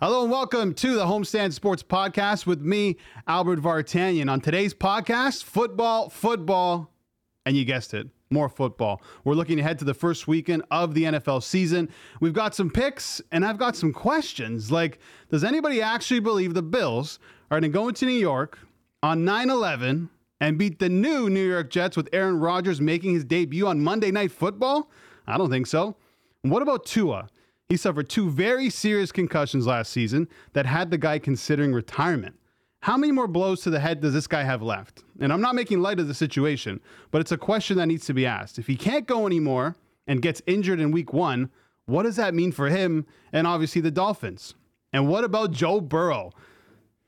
Hello and welcome to the Homestand Sports Podcast with me, Albert Vartanian. On today's podcast, football, football, and you guessed it, more football. We're looking ahead to the first weekend of the NFL season. We've got some picks and I've got some questions. Like, does anybody actually believe the Bills are going to go into New York on 9 11 and beat the new New York Jets with Aaron Rodgers making his debut on Monday Night Football? I don't think so. What about Tua? He suffered two very serious concussions last season that had the guy considering retirement. How many more blows to the head does this guy have left? And I'm not making light of the situation, but it's a question that needs to be asked. If he can't go anymore and gets injured in week one, what does that mean for him and obviously the Dolphins? And what about Joe Burrow?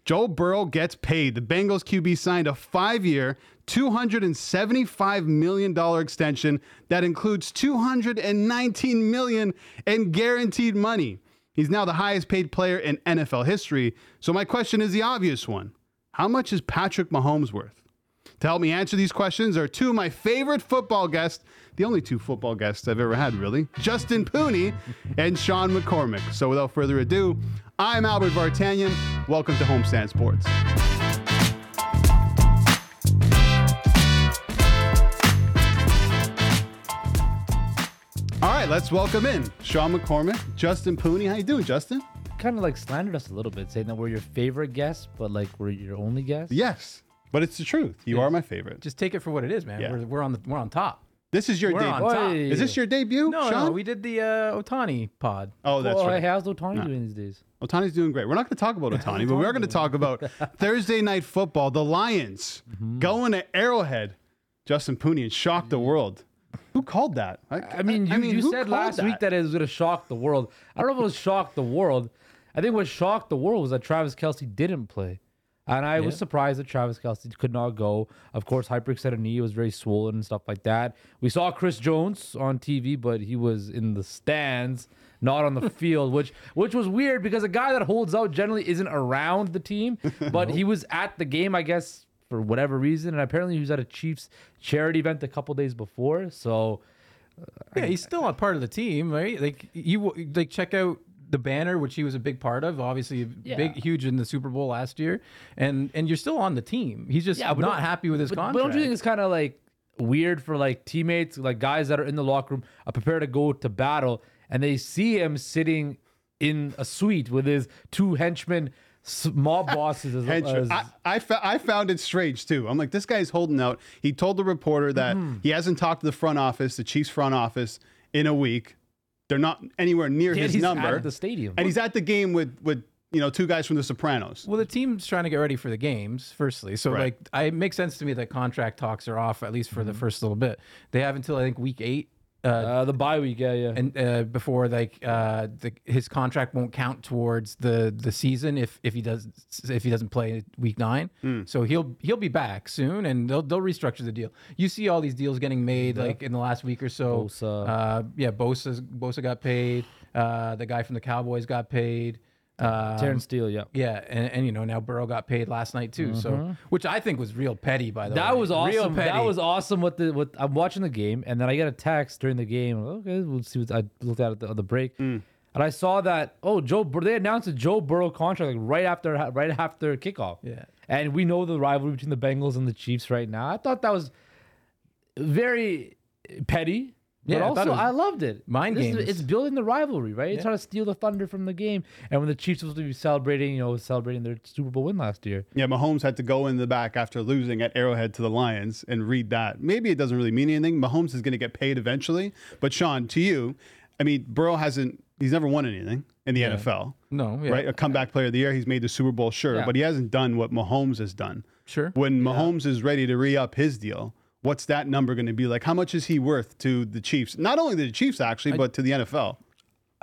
Joe Burrow gets paid. The Bengals QB signed a five year, $275 million extension that includes 219 million in guaranteed money. He's now the highest paid player in NFL history. So, my question is the obvious one How much is Patrick Mahomes worth? To help me answer these questions are two of my favorite football guests, the only two football guests I've ever had, really Justin Pooni and Shawn McCormick. So, without further ado, I'm Albert Vartanian. Welcome to Homestand Sports. All right, let's welcome in Shawn McCormick, Justin Pooni. How you doing, Justin? kind of like slandered us a little bit, saying that we're your favorite guest, but like we're your only guest. Yes, but it's the truth. You are my favorite. Just take it for what it is, man. Yeah. We're, we're on the we're on top. This is your We're on debut. top. Is this your debut, No, Shawn? no, we did the uh, Ohtani pod. oh, that's well, right. how's Ohtani doing these days? Ohtani's doing great. We're not going to talk about Ohtani, but we are going to talk about Thursday night football. The Lions Mm-hmm. going to Arrowhead. Justin Pooni and shocked the world. Who called that? I mean, you, you said called last week that it was going to shock the world. I don't know if it was shock the world. I think what shocked the world was that Travis Kelce didn't play. And I was surprised that Travis Kelce could not go. Of course, hyperextended a knee was very swollen and stuff like that. We saw Chris Jones on TV, but he was in the stands, not on the field, which which was weird because a guy that holds out generally isn't around the team, but he was at the game, I guess, for whatever reason. And apparently, he was at a Chiefs charity event a couple days before. So uh, Yeah, he's still a part of the team, right? Like you like check out the banner, which he was a big part of. Obviously, Yeah. big, huge in the Super Bowl last year, and and you're still on the team. He's just Yeah, not don't- happy with his but, contract. But don't you think it's kind of like weird for like teammates, like guys that are in the locker room, are prepared to go to battle, and they see him sitting in a suite with his two henchmen, s- mob bosses. As, Henchman. as- I, I, fa- I found it strange too. I'm like, this guy's holding out. He told the reporter that Mm-hmm. he hasn't talked to the front office, the Chiefs front office, in a week. They're not anywhere near Yet his he's number. at the stadium. and he's at the game with with you know two guys from The Sopranos. Well, the team's trying to get ready for the games, firstly. So, Right. like, I, it makes sense to me that contract talks are off, at least for the first little bit. They have until, I think, week eight. Uh, uh, the bye week, yeah, yeah. and uh, before like uh, the, his contract won't count towards the the season if if he does if he doesn't play week nine. So he'll he'll be back soon, and they'll they'll restructure the deal. You see all these deals getting made like in the last week or so. Bosa. Uh, yeah, Bosa Bosa got paid. Uh, the guy from the Cowboys got paid. Uh, Terence Steele, yeah. yeah, and, and you know now Burrow got paid last night too. So which I think was real petty by the way. That was Real awesome. That was awesome. What the what I'm watching the game, and then I get a text during the game. Okay, we'll see. What I looked at it the, the break, and I saw that oh Joe Bur- they announced a Joe Burrow contract like right after right after kickoff. Yeah. and we know the rivalry between the Bengals and the Chiefs right now. I thought that was very petty. But Yeah, I thought also, it was I loved it. mind This is- games. It's building the rivalry, right? It's trying to steal the thunder from the game. And when the Chiefs were supposed to be celebrating, you know, celebrating their Super Bowl win last year. Yeah, Mahomes had to go in the back after losing at Arrowhead to the Lions and read that. Maybe it doesn't really mean anything. Mahomes is going to get paid eventually. But Shawn, to you, I mean, Burrow hasn't. He's never won anything in the NFL. no yeah. Right, a comeback player of the year. He's made the Super Bowl, sure, Yeah. but he hasn't done what Mahomes has done. Sure. When Mahomes is ready to re up his deal, what's that number going to be like? How much is he worth to the Chiefs? Not only to the Chiefs, actually, but to the NFL.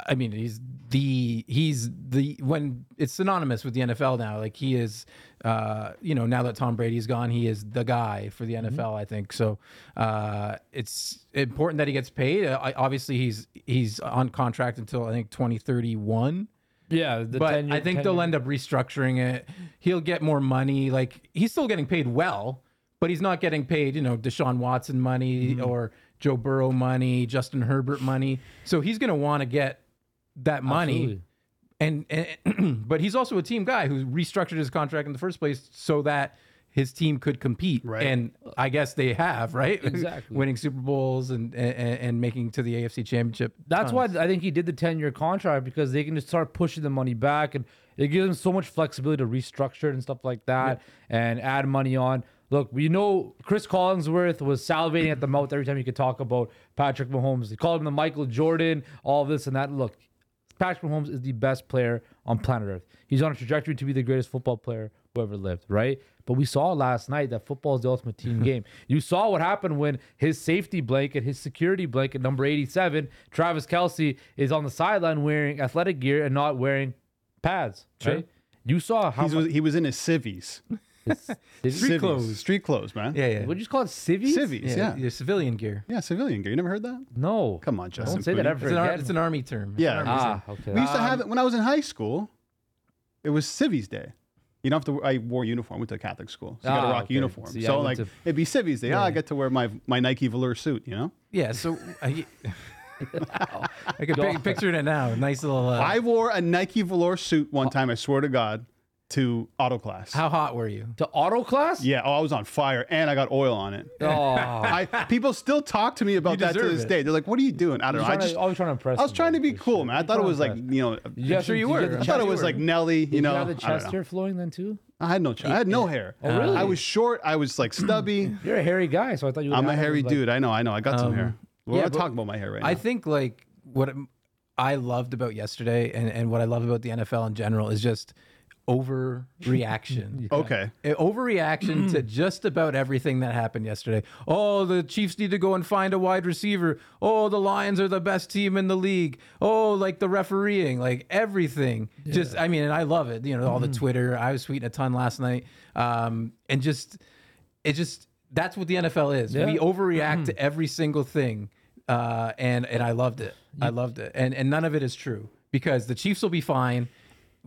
I mean, he's the he's the when it's synonymous with the NFL now. Like he is, uh, you know, now that Tom Brady's gone, he is the guy for the NFL. I think so. Uh, it's important that he gets paid. Uh, I, obviously, he's he's on contract until I think twenty thirty one. Yeah, the But 10 I think they'll end up restructuring it. He'll get more money. Like he's still getting paid well, but he's not getting paid, you know, Deshaun Watson money Mm-hmm. or Joe Burrow money, Justin Herbert money. So he's going to want to get that money and, and but he's also a team guy who restructured his contract in the first place so that his team could compete. Right. And I guess they have, right? Exactly. Winning Super Bowls and, and and making to the AFC Championship. That's tons. why I think he did the 10 year contract because they can just start pushing the money back and it gives them so much flexibility to restructure it and stuff like that and add money on. Look, we know Cris Collinsworth was salivating at the mouth every time he could talk about Patrick Mahomes. He called him the Michael Jordan, all this and that. Look, Patrick Mahomes is the best player on planet Earth. He's on a trajectory to be the greatest football player who ever lived, right? But we saw last night that football is the ultimate team game. You saw what happened when his safety blanket, his security blanket, number 87, Travis Kelce, is on the sideline wearing athletic gear and not wearing pads, right? You saw how much. he was in his civvies. Street Civvies. clothes. Street clothes, man. Yeah, yeah. Would you just call it civvies? Civvies, yeah, yeah. your civilian gear. Yeah, civilian gear. You never heard that? No. Come on, Justin. Don't say that Quinn. ever It's an, ar- again. it's an army term. It's Yeah. army Ah, term. okay. We used to have it when I was in high school. It was Civvies Day. You don't have to. I wore uniform. Went to a Catholic school, so you got to Ah, rock okay. uniform. See, I so like to- it'd be Civvies Day. Ah, I get to wear my my Nike velour suit. You know. Yeah, so I, I can pic- picture it now. Nice little. Uh, I wore a Nike velour suit one time. I swear to God, to auto class. how hot were you? To auto class? Yeah. Oh, I was on fire, and I got oil on it. Oh. I people still talk to me about that to this it. day. They're like, "What are you doing?" I don't know. I Trying to- just always trying to impress. I was trying to be cool, sure. man. I thought it was like you know. You got sure you were. I I thought it was like Nelly. You Did know. you have the I chest hair flowing then too? I had no. Ch- I had no hair. Oh, really? I was short. I was like stubby. You're a hairy guy, so I thought you. would I'm a have it hairy like- dude. I know. I know. I got some hair. We're yeah, not but talking about my hair right now. I think like what I loved about yesterday and, and what I love about the NFL in general is just overreaction. okay. Uh, Overreaction to just about everything that happened yesterday. Oh, the Chiefs need to go and find a wide receiver. Oh, the Lions are the best team in the league. Oh, like the refereeing, like everything. Just, I mean, and I love it. You know, all the Twitter. I was tweeting a ton last night, um, and just, it just that's what the NFL is. Yeah. We overreact to every single thing, uh, and and I loved it. I loved it, and and none of it is true because the Chiefs will be fine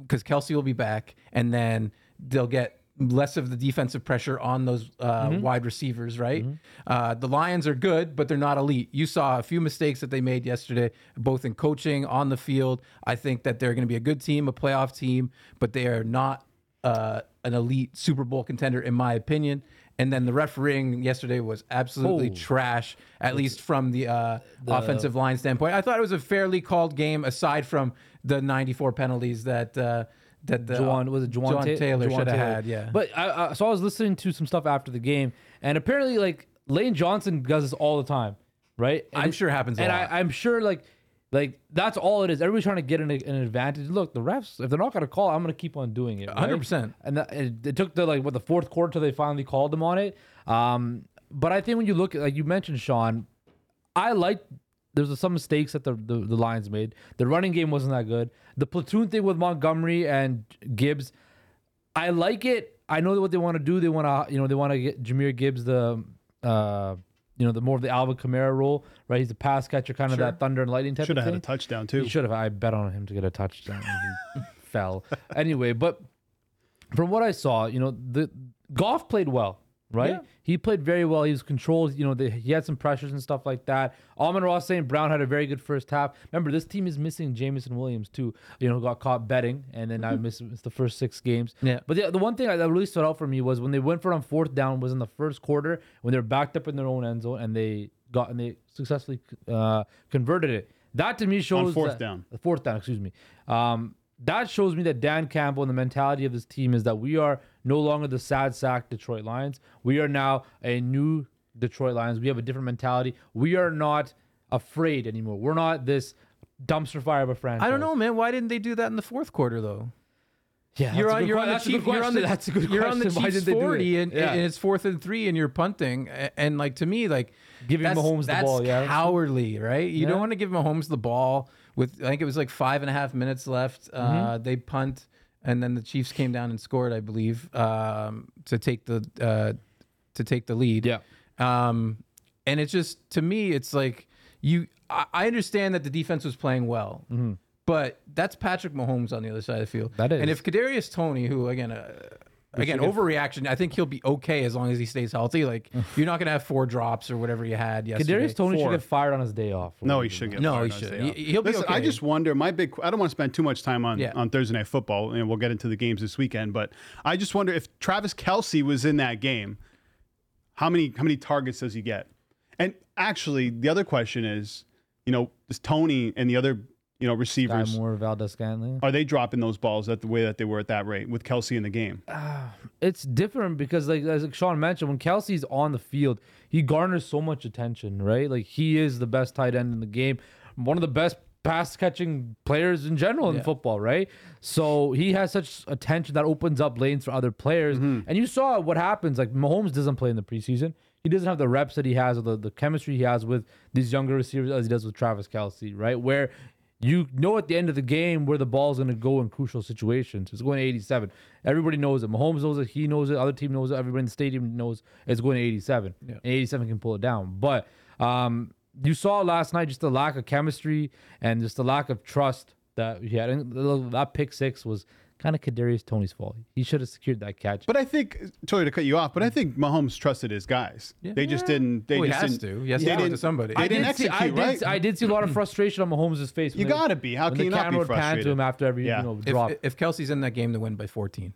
because Kelce will be back, and then they'll get less of the defensive pressure on those uh, Mm-hmm. wide receivers, right? Uh, the Lions are good, but they're not elite. You saw a few mistakes that they made yesterday, both in coaching, on the field. I think that they're going to be a good team, a playoff team, but they are not uh, an elite Super Bowl contender, in my opinion. And then the refereeing yesterday was absolutely Oh. trash, at least from the, uh, offensive line standpoint. I thought it was a fairly called game, aside from the 94 penalties that uh, that the Jawaan was it Jawaan, Ta- Taylor Jawaan should have had. Yeah, But I, I, so I was listening to some stuff after the game, and apparently, like Lane Johnson does this all the time, right? And I'm sure it happens a and lot. I, I'm sure like like that's all it is. Everybody's trying to get an, an advantage. Look, the refs, if they're not going to call, I'm going to keep on doing it. right? 100%. And that, it, it took the like what the fourth quarter till they finally called them on it. Um, but I think when you look at like you mentioned, Shawn, I like there's some mistakes that the, the the Lions made. The running game wasn't that good. The platoon thing with Montgomery and Gibbs, I like it. I know what they want to do. They want to you know they want to get Jahmyr Gibbs the uh you know the more of the Alvin Kamara role, right? He's a pass catcher, kind of that thunder and lightning type Should have had a touchdown He too. should have. I bet on him to get a touchdown. and he fell. Anyway, but from what I saw, you know, the Goff played well, right? Yeah. He played very well. He was controlled. You know, the, he had some pressures and stuff like that. Amon-Ra St. Brown had a very good first half. Remember, this team is missing Jameson Williams too. You know, got caught betting and then I missed, missed the first six games. Yeah. But the, the one thing that really stood out for me was when they went for it on fourth down was in the first quarter when they were backed up in their own end zone and they got and they successfully uh, converted it. That to me shows fourth that- down. the fourth down, excuse me. Um, that shows me that Dan Campbell and the mentality of this team is that we are no longer the sad sack Detroit Lions. We are now a new Detroit Lions. We have a different mentality. We are not afraid anymore. We're not this dumpster fire of a franchise. I don't know, man. Why didn't they do that in the fourth quarter though? Yeah, You're on, you're on the that's a good Chiefs. You're on the question. That's a good You're on the question. Chiefs didn't they do it? forty, and, Yeah. and it's fourth and three, and you're punting, and, and like to me, like Giving Mahomes the ball, yeah. That's cowardly, right? You Yeah. don't want to give Mahomes the ball with. I think it was like five and a half minutes left. Uh, Mm-hmm. they punt, and then the Chiefs came down and scored, I believe, um, to take the uh, to take the lead. Yeah. Um, and it's just to me, it's like you. I, I understand that the defense was playing well, but that's Patrick Mahomes on the other side of the field. That is. And if Kadarius Toney, who again, uh, again overreaction. I think he'll be okay as long as he stays healthy. Like you're not gonna have four drops or whatever you had yesterday. Kadarius Toney Four. should get fired on his day off. No, he should get No, fired he on his should. day off. He- he'll be Listen, I okay. just wonder. My big. I don't want to spend too much time on Yeah. on Thursday night football, and we'll get into the games this weekend. But I just wonder if Travis Kelce was in that game, how many how many targets does he get? And actually, the other question is, you know, is Tony and the other you know Guy receivers Moore, Valdes-Scantling. are they dropping those balls at the way that they were at that rate with Kelce in the game? It's different because, like as like Shawn mentioned, when Kelce's on the field, he garners so much attention, right? Like he is the best tight end in the game, one of the best pass catching players in general in football, right? So he has such attention that opens up lanes for other players. Mm-hmm. And you saw what happens. Like Mahomes doesn't play in the preseason. He doesn't have the reps that he has or the, the chemistry he has with these younger receivers as he does with Travis Kelce, right? Where you know at the end of the game where the ball's going to go in crucial situations. It's going to 87. Everybody knows it. Mahomes knows it. He knows it. Other team knows it. Everybody in the stadium knows it's going to 87. And 87 can pull it down. But um, you saw last night just the lack of chemistry and just the lack of trust that he had. And that pick six was kind of Kadarius Toney's fault. He should have secured that catch. But I think, Tony to cut you off, but I think Mahomes trusted his guys. They just didn't. They Well, he just has didn't, to. He has to they throw it to didn't- somebody. They I didn't did see, I right? Did, I did see a lot of frustration on Mahomes' face. You they- gotta be. How can you not be camera would pan to frustrated? him after every Yeah. you know drop. if Kelce's in that game, they win by 14.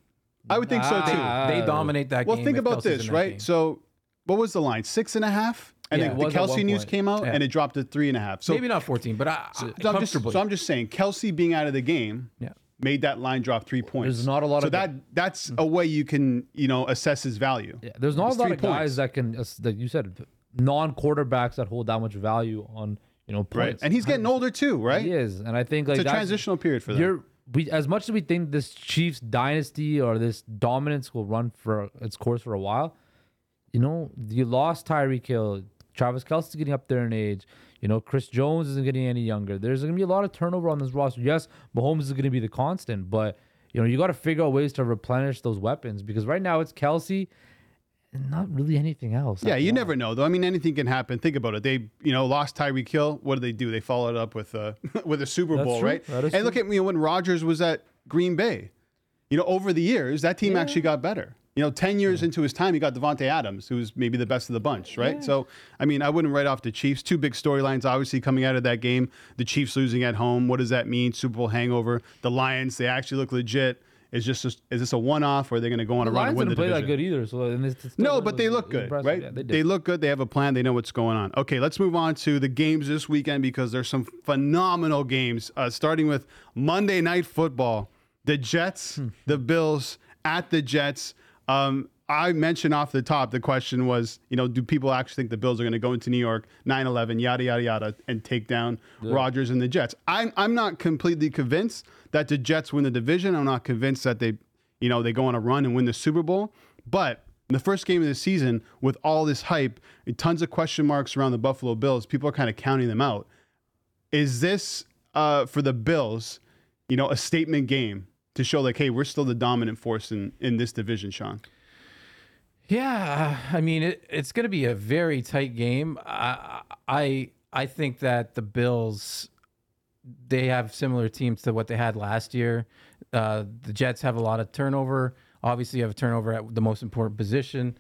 I would think so too. Ah, They dominate that Well, game. think if about Kelce's this, right? game. So, what was the line? Six and a half, and Yeah, then the Kelce news point. came out, Yeah. and it dropped to three and a half. So, Maybe not 14, but I, I, so I'm just so I'm just saying, Kelce being out of the game Yeah. Made that line drop three points. There's not a lot so of- that that's mm. a way you can you know assess his value. Yeah, there's not It's a lot of guys that can, that you said, non-quarterbacks that hold that much value on you know Right, points. and he's getting older too, right? he is, and I think like It's a transitional period for them. You're we as much as we think this Chiefs dynasty or this dominance will run for its course for a while, you know, you lost Tyreek Hill, Travis Kelce's getting up there in age. You know, Chris Jones isn't getting any younger. There's going to be a lot of turnover on this roster. Yes, Mahomes is going to be the constant, but you know, you got to figure out ways to replenish those weapons because right now it's Kelce and not really anything else. Yeah, you that. never know though. I mean, anything can happen. Think about it. They, you know, lost Tyreek Hill. What did they do? They followed up with uh, a with a Super That's Bowl, true. right? And look at me when Rodgers was at Green Bay. You know, over the years, that team actually got better. You know, ten years into his time, he got Davante Adams, who was maybe the best of the bunch, right? So, I mean, I wouldn't write off the Chiefs. Two big storylines, obviously, coming out of that game. The Chiefs losing at home. What does that mean? Super Bowl hangover. The Lions, they actually look legit. Is just is this a one off, or are they going to go on The a run and win the play division? that good either. So and it's, it's No, but they look good, impressive. right? Yeah, they, they look good. They have a plan. They know what's going on. Okay, let's move on to the games this weekend because there's some phenomenal games. Uh, starting with Monday Night Football, the Jets, Hmm. the Bills at the Jets. Um, I mentioned off the top. The question was, you know, do people actually think the Bills are going to go into New York, 9-11, yada yada yada, and take down Rodgers and the Jets? I'm I'm not completely convinced that the Jets win the division. I'm not convinced that they you know, they go on a run and win the Super Bowl. But the first game of the season, with all this hype, and tons of question marks around the Buffalo Bills, people are kind of counting them out. Is this uh, for the Bills, you know, a statement game to show like, hey, we're still the dominant force in in this division, Shawn? Yeah, I mean it, it's going to be a very tight game. I, I I think that the Bills they have similar teams to what they had last year. Uh, the Jets have a lot of turnover. Obviously, you have a turnover at the most important position.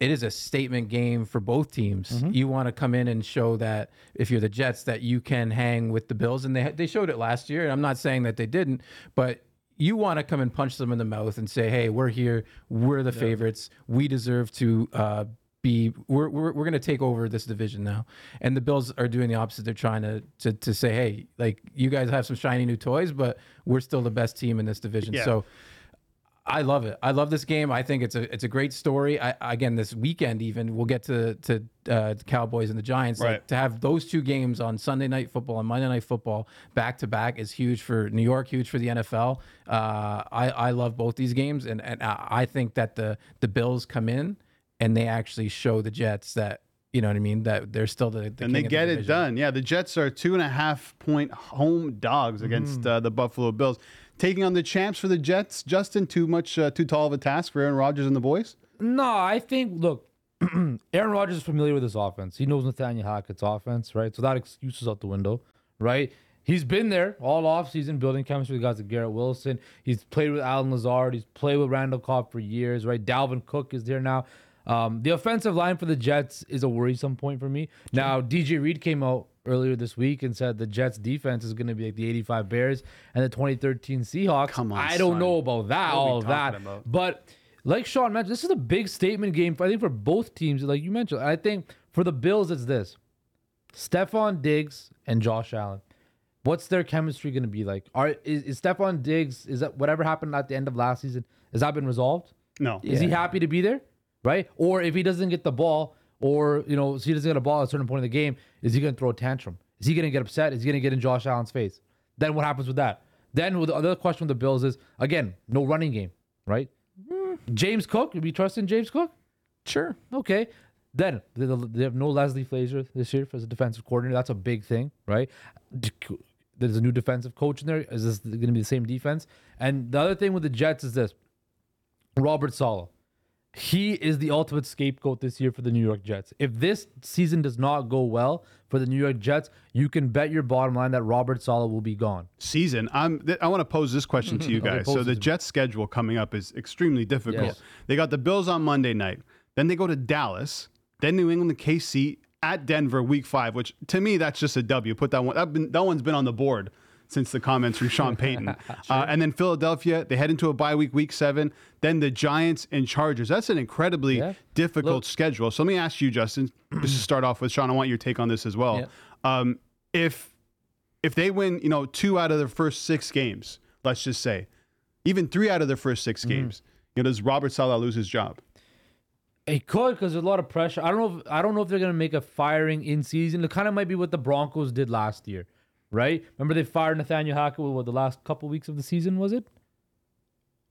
It is a statement game for both teams. You want to come in and show that if you're the Jets that you can hang with the Bills, and they they showed it last year. And I'm not saying that they didn't, but you want to come and punch them in the mouth and say, "Hey, we're here. We're the favorites. We deserve to uh, be. We're we're, we're going to take over this division now." And the Bills are doing the opposite. They're trying to, to to say, "Hey, like you guys have some shiny new toys, but we're still the best team in this division." Yeah. So. I love it. I love this game. I think it's a it's a great story. I, again, this weekend even we'll get to to uh, the Cowboys and the Giants. Like, Right. to have those two games on Sunday night football and Monday night football back to back is huge for New York, huge for the NFL. Uh, I I love both these games, and and I think that the the Bills come in and they actually show the Jets that you know what I mean that they're still the, the and they of the get it done. Yeah, the Jets are two and a half point home dogs against Mm-hmm. uh, the Buffalo Bills. Taking on the champs for the Jets, Justin, too much, uh, too tall of a task for Aaron Rodgers and the boys. No, I think look, Aaron Rodgers is familiar with this offense. He knows Nathaniel Hackett's offense, right? So that excuse is out the window, right? He's been there all offseason building chemistry with guys like Garrett Wilson. He's played with Allen Lazard. He's played with Randall Cobb for years, right? Dalvin Cook is there now. Um, the offensive line for the Jets is a worrisome point for me. Now, DJ Reed came out earlier this week and said the Jets defense is going to be like the 85 Bears and the 2013 Seahawks. Come on, I don't son. know about that, What all of that. about? But like Shawn mentioned, this is a big statement game, for, I think, for both teams. Like you mentioned, I think for the Bills, it's this Stefon Diggs and Josh Allen. What's their chemistry going to be like? Are is, is Stefon Diggs? Is that whatever happened at the end of last season? Has that been resolved? No. Is he happy to be there? Right? Or if he doesn't get the ball, or you know, so he doesn't get a ball at a certain point in the game, is he going to throw a tantrum? Is he going to get upset? Is he going to get in Josh Allen's face? Then what happens with that? Then with the other question with the Bills is again, no running game, right? Mm. James Cook, you be trusting James Cook? Sure. Okay. Then they they have no Leslie Frazier this year as a defensive coordinator. That's a big thing, right? There's a new defensive coach in there. Is this going to be the same defense? And the other thing with the Jets is this: Robert Saleh. He is the ultimate scapegoat this year for the New York Jets. If this season does not go well for the New York Jets, you can bet your bottom line that Robert Saleh will be gone. season. I'm. Th- I want to pose this question to you guys. So the. Jets' schedule coming up is extremely difficult. Yes. They got the Bills on Monday night. Then they go to Dallas. Then New England, to KC at Denver, Week Five. Which to me, that's just a W. Put that one. That, been, that one's been on the board since the comments from Sean Payton. uh, and then Philadelphia, they head into a bye week, Week Seven. Then the Giants and Chargers. That's an incredibly Yeah. difficult Look- schedule. So let me ask you, Justin, just to start off with, Shawn. I want your take on this as well. Yeah. Um, if if they win, you know, two out of their first six games, let's just say, even three out of their first six games, you know, does Robert Saleh lose his job? He could because there's a lot of pressure. I don't know. If, I don't know if they're gonna make a firing in season. It kind of might be what the Broncos did last year, right? Remember they fired Nathaniel Hackett with what, the last couple weeks of the season was it?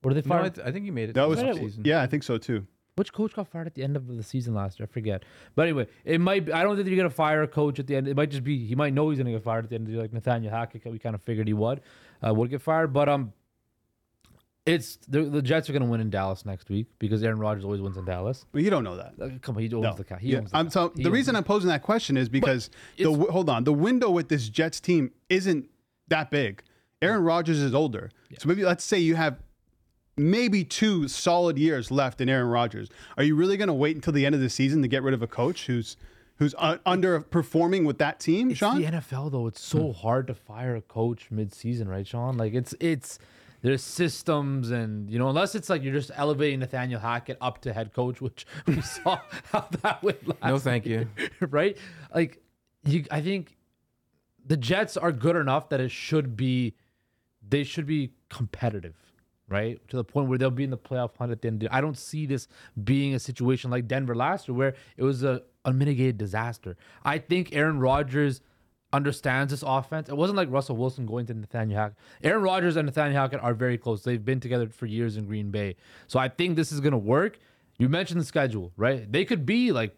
Or did they No, fire? I, th- I think he made it. That was the Right. season. yeah, I think so too. Which coach got fired at the end of the season last year? I forget. But anyway, it might. Be, I don't think you're gonna fire a coach at the end. It might just be he might know he's gonna get fired at the end. of the year, Like Nathaniel Hackett, we kind of figured he would uh, would get fired. But um, it's the, the Jets are gonna win in Dallas next week because Aaron Rodgers always wins in Dallas. But you don't know that. Uh, Come on, he owns No. the cat. He Yeah, owns the I'm, cow. He the owns reason I'm posing that question is because the it's- w- hold on, the window with this Jets team isn't that big. Aaron Rodgers is older, so maybe let's say you have maybe two solid years left in Aaron Rodgers. Are you really going to wait until the end of the season to get rid of a coach who's who's uh, underperforming with that team, It's Shawn? the NFL though. It's so hard to fire a coach mid-season, right, Shawn? Like it's it's there's systems and you know unless it's like you're just elevating Nathaniel Hackett up to head coach, which we saw how that went last. No, thank you. right? Like you, I think the Jets are good enough that it should be they should be competitive. Right to the point where they'll be in the playoff hunt at the end. I don't see this being a situation like Denver last year, where it was a unmitigated disaster. I think Aaron Rodgers understands this offense. It wasn't like Russell Wilson going to Nathaniel Hackett. Aaron Rodgers and Nathaniel Hackett are very close. They've been together for years in Green Bay. So I think this is going to work. You mentioned the schedule, right? They could be like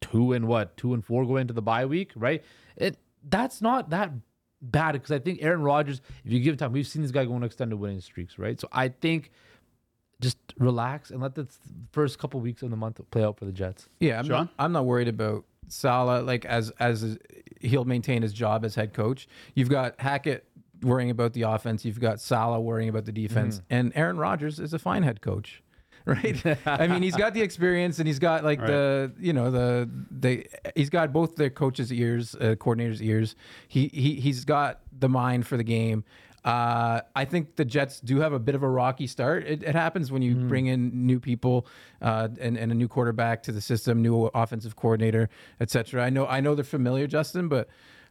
two and what, two and four going into the bye week, right? It that's not that bad because I think Aaron Rodgers, if you give him time, we've seen this guy go on extended winning streaks, right? So I think just relax and let the first couple weeks of the month play out for the Jets. Yeah, I'm Shawn? not, I'm not worried about Saleh. Like as as he'll maintain his job as head coach. You've got Hackett worrying about the offense. You've got Saleh worrying about the defense, and Aaron Rodgers is a fine head coach. Right. I mean, he's got the experience and he's got like the, you know, the, the, he's got both the coach's ears, uh, coordinator's ears. He, he, he's got the mind for the game. Uh, I think the Jets do have a bit of a rocky start. It, it happens when you bring in new people uh, and, and a new quarterback to the system, new offensive coordinator, etc. I know I know they're familiar, Justin, but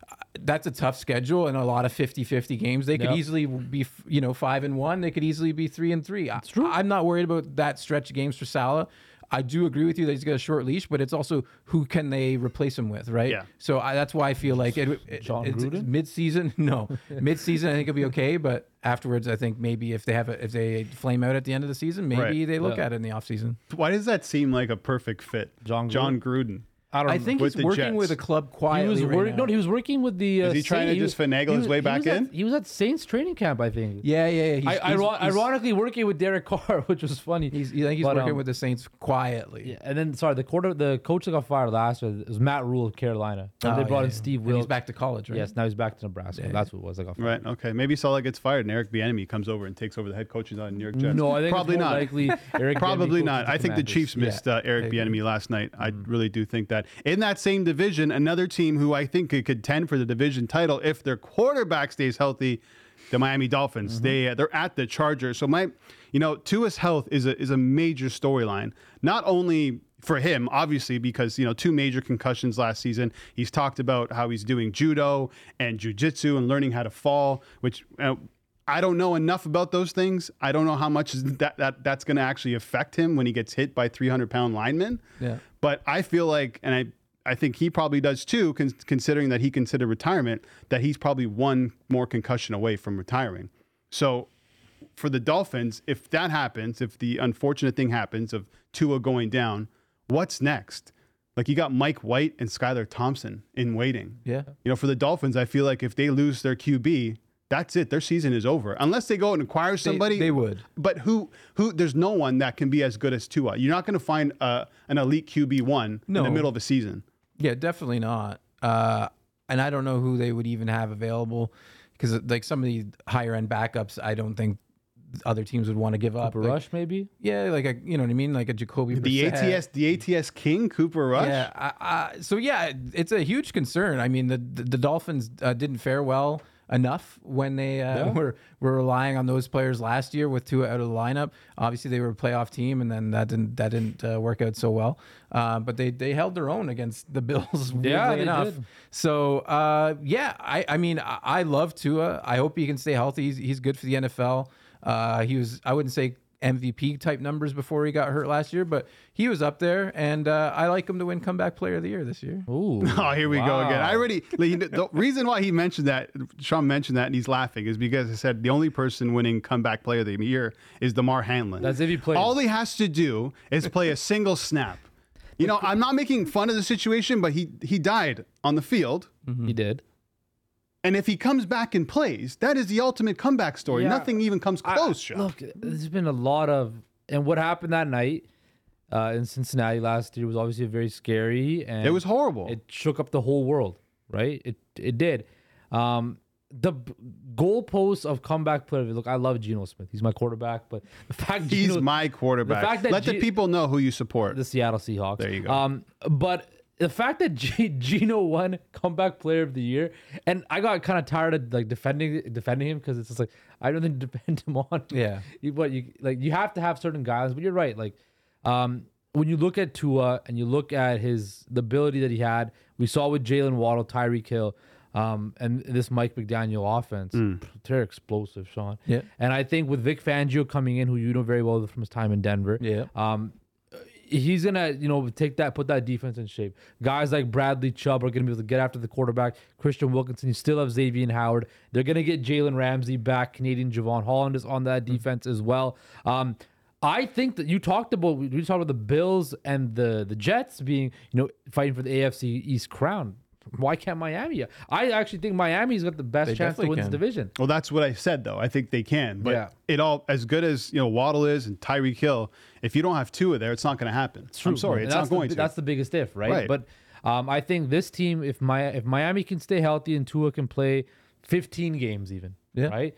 uh, that's a tough schedule and a lot of 50-50 games. They could easily be, you know, five and one. They could easily be three and three. True. I'm not worried about that stretch of games for Saleh. I do agree with you that he's got a short leash, but it's also who can they replace him with, right? Yeah. So I, that's why I feel like it, it, John it's, Gruden? mid-season. No, mid-season I think it'll be okay, but afterwards I think maybe if they have a, if they flame out at the end of the season, maybe Right. they look Yeah. at it in the offseason. Why does that seem like a perfect fit? Jon Jon Gruden. I don't. I think he's working Jets. with a club he quietly. was right now. No, he was working with the. Uh, Is he trying to just finagle his was- way back was at- in? he was at Saints training camp, I think. yeah, yeah, yeah. He's, I, he's- iron- he's- ironically working with Derek Carr, which was funny. He's, I think he's But, working um, with the Saints quietly. Yeah, and then sorry, the quarter, the coach that got fired last year was Matt Rhule of Carolina. And Oh, they brought yeah, in yeah. Steve And. He's back to college, right? Yes, now he's back to Nebraska. That's what it was. I got fired. Right. Okay. Maybe Saleh gets fired and Eric Bieniemy comes over and takes over the head coaching on New York Jets. No, I think probably it's more not. likely Eric Probably not. I think the Commanders. Chiefs missed uh, Eric. Bieniemy last night. I really do think that. In that same division, another team who I think could contend for the division title if their quarterback stays healthy, the Miami Dolphins. They uh, they're at the Chargers. So my, you know, Tua's health is a is a major storyline. Not only for him, obviously, because you know two major concussions last season. He's talked about how he's doing judo and jujitsu and learning how to fall, which. Uh, I don't know enough about those things. I don't know how much that, that that's going to actually affect him when he gets hit by 300 pound linemen. Yeah. But I feel like, and I, I think he probably does too, con- considering that he considered retirement, that he's probably one more concussion away from retiring. So for the Dolphins, if that happens, if the unfortunate thing happens of Tua going down, what's next? Like you got Mike White and Skylar Thompson in waiting. Yeah. You know, for the Dolphins, I feel like if they lose their QB, that's it. Their season is over. Unless they go and acquire somebody. they would. But who who there's no one that can be as good as Tua. You're not going to find uh, an elite QB one in the middle of a season. Yeah, definitely not. Uh, and I don't know who they would even have available because like some of the higher end backups, I don't think other teams would want to give up. Cooper Like, Rush, maybe. Yeah, like a you know what I mean, like a Jacoby. The Brissett. ATS the ATS King Cooper Rush. Yeah. I, I, so yeah, it's a huge concern. I mean, the the, the Dolphins uh, didn't fare well enough when they uh, were were relying on those players last year with Tua out of the lineup. Obviously, they were a playoff team, and then that didn't that didn't uh, work out so well. Uh, but they they held their own against the Bills. Yeah, they enough. did. So uh, yeah, I I mean I, I love Tua. I hope he can stay healthy. He's, he's good for the NFL. Uh, he was I wouldn't say MVP type numbers before he got hurt last year, but he was up there, and uh, I like him to win comeback player of the year this year. Ooh. Oh, here we go again. I already like, the reason why he mentioned that Shawn mentioned that and he's laughing is because I said the only person winning comeback player of the year is Damar Hamlin. That's if he plays. All he has to do is play a single snap. You know, I'm not making fun of the situation, but he he died on the field. He did. And if he comes back and plays, that is the ultimate comeback story. Yeah. Nothing even comes I- close, Shawn. Look, there's been a lot of, and what happened that night uh, in Cincinnati last year was obviously very scary, and it was horrible. It shook up the whole world, right? It it did. Um, the b- goalposts of comeback player. Look, I love Geno Smith. He's my quarterback, but the fact He's Geno- my quarterback. fact that Let the people know who you support. the Seattle Seahawks. There you go. Um, but the fact that G- Geno won comeback player of the year, and I got kind of tired of like defending defending him because it's just like I don't think to defend him on. Yeah. You- but you like you have to have certain guys. But you're right. Like, um, when you look at Tua and you look at his the ability that he had, we saw with Jaylen Waddle, Tyreek Hill. Um, and this Mike McDaniel offense, they're explosive, Shawn. Yeah. And I think with Vic Fangio coming in, who you know very well from his time in Denver, Yeah. um, he's gonna you know take that, put that defense in shape. Guys like Bradley Chubb are gonna be able to get after the quarterback. Christian Wilkinson, you still have Xavier Howard. They're gonna get Jalen Ramsey back. Canadian Jevon Holland is on that defense as well. Um, I think that you talked about we talked about the Bills and the the Jets being you know fighting for the AFC East crown. Why can't Miami? I actually think Miami's got the best They chance to definitely win this can. division. Well, that's what I said, though. I think they can. But Yeah. it all, as good as you know, Waddle is and Tyreek Hill. If you don't have two of there, it's not going to happen. I'm sorry, And it's that's not going the, to. That's the biggest if, right? Right. But um, I think this team, if my if Miami can stay healthy and Tua can play 15 games, even, Yeah. right?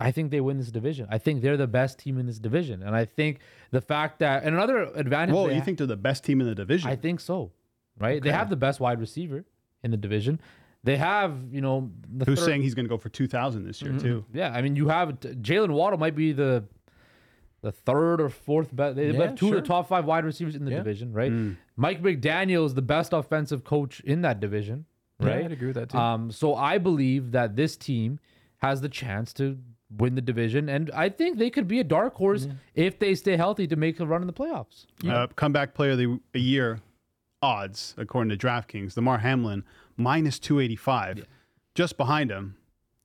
I think they win this division. I think they're the best team in this division, and I think the fact that and another advantage. Whoa, they you ha- think they're the best team in the division? I think so, right? They have the best wide receiver in the division. They have, you know, the Who's third- saying he's going to go for 2,000 this year too? Yeah, I mean, you have Jaylen Waddle might be the the third or fourth best. They Yeah, have two sure. of the top five wide receivers in the Yeah. division, right? Mm. Mike McDaniel is the best offensive coach in that division, Yeah, right? I'd agree with that too. Um, so I believe that this team has the chance to win the division, and I think they could be a dark horse if they stay healthy to make a run in the playoffs. Uh, comeback player of the a year odds, according to DraftKings, Lamar Hamlin minus 285. Just behind him,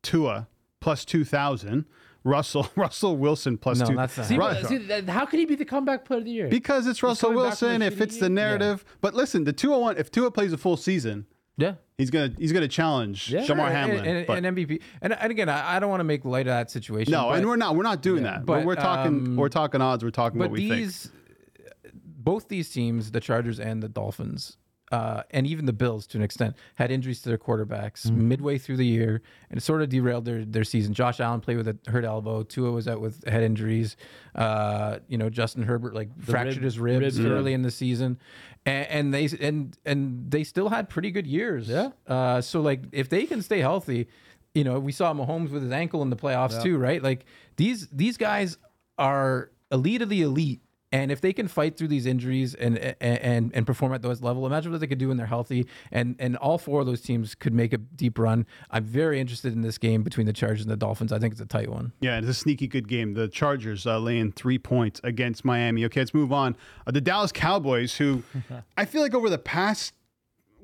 Tua plus 2,000. Russell Russell Wilson plus No, two. that's not See, Ru- see, how could he be the comeback player of the year? because it's Russell coming back from Wilson, a it fits the game? Yeah. narrative. But listen, the 201, if Tua plays a full season, Yeah. he's gonna he's gonna challenge Yeah. Jamar Hamlin. and, and, and MVP. And, and again, I, I don't want to make light of that situation. no, but, and we're not we're not doing that. But but, we're talking um, we're talking odds. We're talking what but we think. Both these teams, the Chargers and the Dolphins, uh, and even the Bills to an extent, had injuries to their quarterbacks Mm-hmm. midway through the year, and it sort of derailed their their season. Josh Allen played with a hurt elbow. Tua was out with head injuries. Uh, you know, Justin Herbert like fractured rib- his ribs ribs, early in the season, and, and they and and they still had pretty good years. Yeah. Uh, so like if they can stay healthy, you know, we saw Mahomes with his ankle in the playoffs too, right? Like these these guys are elite of the elite. And if they can fight through these injuries and and and perform at those level, imagine what they could do when they're healthy. And and all four of those teams could make a deep run. I'm very interested in this game between the Chargers and the Dolphins. I think it's a tight one. Yeah, it's a sneaky good game. The Chargers uh, laying three points against Miami. Okay, let's move on. Uh, the Dallas Cowboys, who I feel like over the past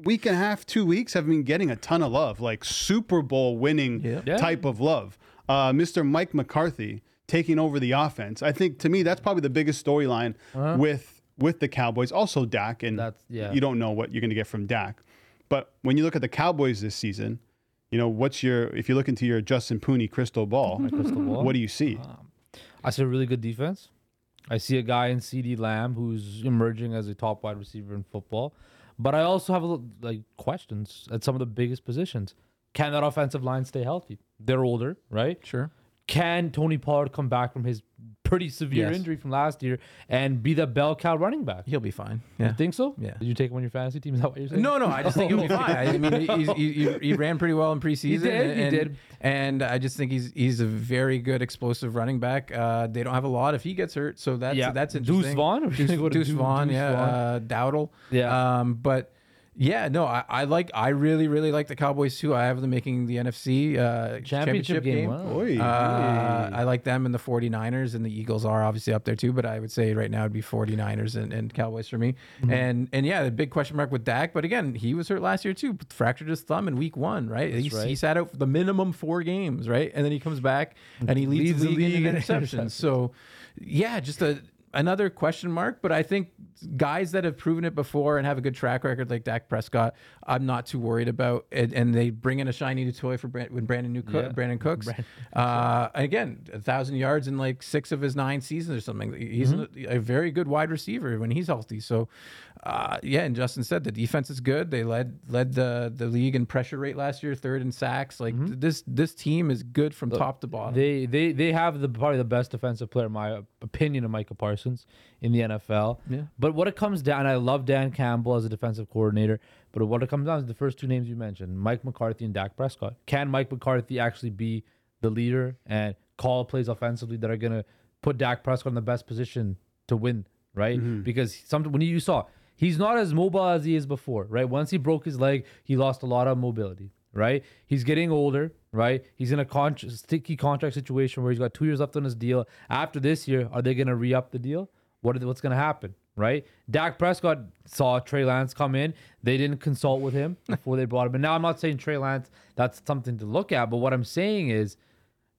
week and a half, two weeks, have been getting a ton of love, like Super Bowl winning Yeah. Yeah. type of love. Uh, Mr. Mike McCarthy taking over the offense. I think to me that's probably the biggest storyline uh-huh. with with the Cowboys. Also Dak, and That's- yeah. you don't know what you're going to get from Dak. But when you look at the Cowboys this season, you know what's your if you look into your Justin Pooney crystal ball, crystal ball. what do you see? Um, I see a really good defense. I see a guy in CeeDee Lamb who's emerging as a top wide receiver in football. But I also have a little, like questions at some of the biggest positions. Can that offensive line stay healthy? They're older, right? Sure. Can Tony Pollard come back from his pretty severe Yes. injury from last year and be the bell cow running back? He'll be fine. You think so? Yeah. Did you take him on your fantasy team? Is that what you're saying? No, no, I just think he'll be fine. I mean, he, he, he ran pretty well in preseason. He did, he and, did. And I just think he's he's a very good explosive running back. Uh, they don't have a lot if he gets hurt, so that's Yeah. that's Deuce interesting. Vaughn? Deuce, go to Deuce Deuce- Vaughn, Deuce yeah, Vaughn? Uh, Dowdle. Yeah. Um, but yeah, no, I, I like I really really like the Cowboys too. I have them making the NFC uh, Championship game. Wow. Oy. uh, I like them and the 49ers and the Eagles are obviously up there too, but I would say right now it'd be 49ers and, and Cowboys for me. Mm-hmm. And and yeah, the big question mark with Dak, but again, he was hurt last year too, fractured his thumb in week one, right? He, right. he sat out for the minimum four games, right? And then he comes back and he leads, Leads the the league, league in in interceptions. interceptions. So yeah, just a another question mark, but I think guys that have proven it before and have a good track record like Dak Prescott, I'm not too worried about. And, and they bring in a shiny new toy for Brand, with Brandon new Cook, Yeah. Brandin Cooks. Uh, again, a thousand yards in like six of his nine seasons or something. He's Mm-hmm. a, a very good wide receiver when he's healthy. So, uh, yeah. And Justin said the defense is good. They led led the the league in pressure rate last year, third in sacks. Like Mm-hmm. this this team is good from top to bottom. They they they have the probably the best defensive player, in my opinion, of Micah Parsons in the NFL. Yeah. But what it comes down, I love Dan Campbell as a defensive coordinator. But what it comes down to the first two names you mentioned, Mike McCarthy and Dak Prescott. Can Mike McCarthy actually be the leader and call plays offensively that are gonna put Dak Prescott in the best position to win? Right? Because some when you saw he's not as mobile as he is before. Right? Once he broke his leg, he lost a lot of mobility right? He's getting older, right? He's in a con- sticky contract situation where he's got two years left on his deal. After this year, are they going to re up the deal? What they, what's going to happen, right? Dak Prescott saw Trey Lance come in. They didn't consult with him before they brought him. And now I'm not saying Trey Lance, that's something to look at. But what I'm saying is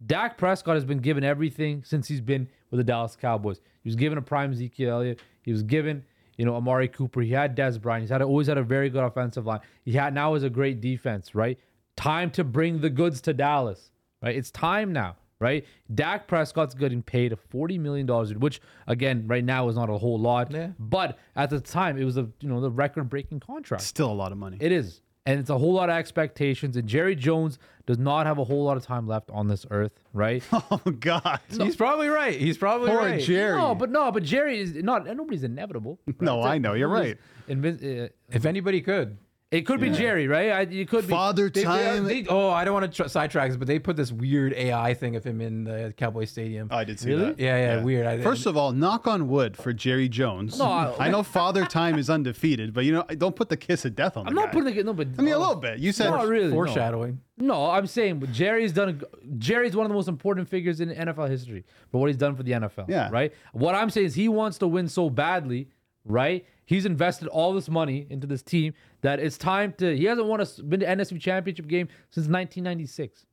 Dak Prescott has been given everything since he's been with the Dallas Cowboys. He was given a prime Ezekiel Elliott. He was given, you know, Amari Cooper. He had Dez Bryant. He's had always had a very good offensive line. He had now is a great defense, right? Time to bring the goods to Dallas, right? It's time now, right? Dak Prescott's getting paid forty million dollars, which again, right now is not a whole lot, Yeah. but at the time it was a you know the record breaking contract. Still a lot of money. It is. And it's a whole lot of expectations. And Jerry Jones does not have a whole lot of time left on this earth, right? oh God. He's probably right. He's probably Poor right. Jerry. No, but no, but Jerry is not. Nobody's inevitable. right? No, It's I know, you're right. invi- uh, If anybody could. It could be Jerry, right? I, it could be. Father They- they- uh, time. they- oh, I don't want to tr- sidetrack this, but they put this weird AI thing of him in the Cowboy Stadium. I did see Really? that. yeah, yeah, weird. I, First of all, knock on wood for Jerry Jones. No, I- I know Father Time is undefeated, but you know, don't put the kiss of death on. I'm the not guy. putting it. No, but I mean, a little bit. You said Not really. foreshadowing. No, I'm saying but Jerry's done. A, g- Jerry's one of the most important figures in NFL history for what he's done for the NFL. Yeah. Right. What I'm saying is he wants to win so badly. Right. He's invested all this money into this team that it's time to. He hasn't won a been to NFC Championship game since 1996.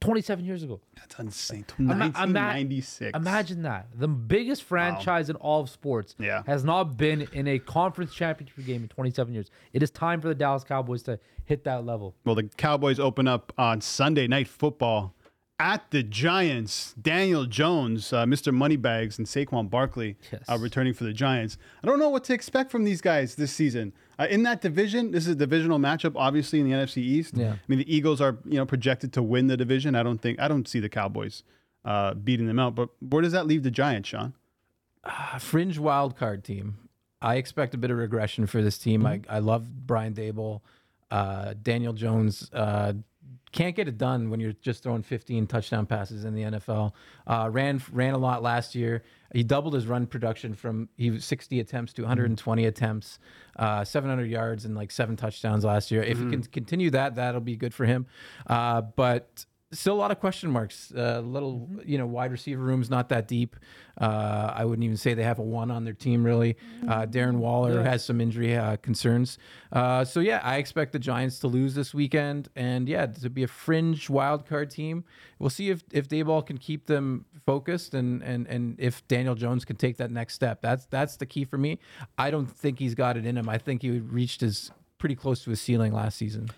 27 years ago. That's insane. Ima- ima- 1996. Imagine that. The biggest franchise in all of sports Yeah. has not been in a conference championship game in 27 years. It is time for the Dallas Cowboys to hit that level. Well, the Cowboys open up on Sunday Night Football at the Giants. Daniel Jones, uh, Mr. Moneybags, and Saquon Barkley Yes. uh, returning for the Giants. I don't know what to expect from these guys this season. Uh, in that division, this is a divisional matchup, obviously in the NFC East. Yeah. I mean, the Eagles are you know projected to win the division. I don't think I don't see the Cowboys uh, beating them out. But where does that leave the Giants, Sean? a fringe wild card team. I expect a bit of regression for this team. I, I love Brian Daboll. Uh, Daniel Jones uh, can't get it done when you're just throwing 15 touchdown passes in the NFL. Uh, ran ran a lot last year. He doubled his run production from he was 60 attempts to 120 attempts, uh, 700 yards and like seven touchdowns last year. If he can continue that, that'll be good for him. Uh, but still a lot of question marks. A little, you know, wide receiver room's not that deep. Uh, I wouldn't even say they have a one on their team really. Uh, Darren Waller has some injury uh, concerns. Uh, so yeah, I expect the Giants to lose this weekend, and yeah, to be a fringe wild card team. We'll see if if Daboll can keep them focused, and and and if Daniel Jones can take that next step. That's that's the key for me. I don't think he's got it in him. I think he reached his pretty close to his ceiling last season.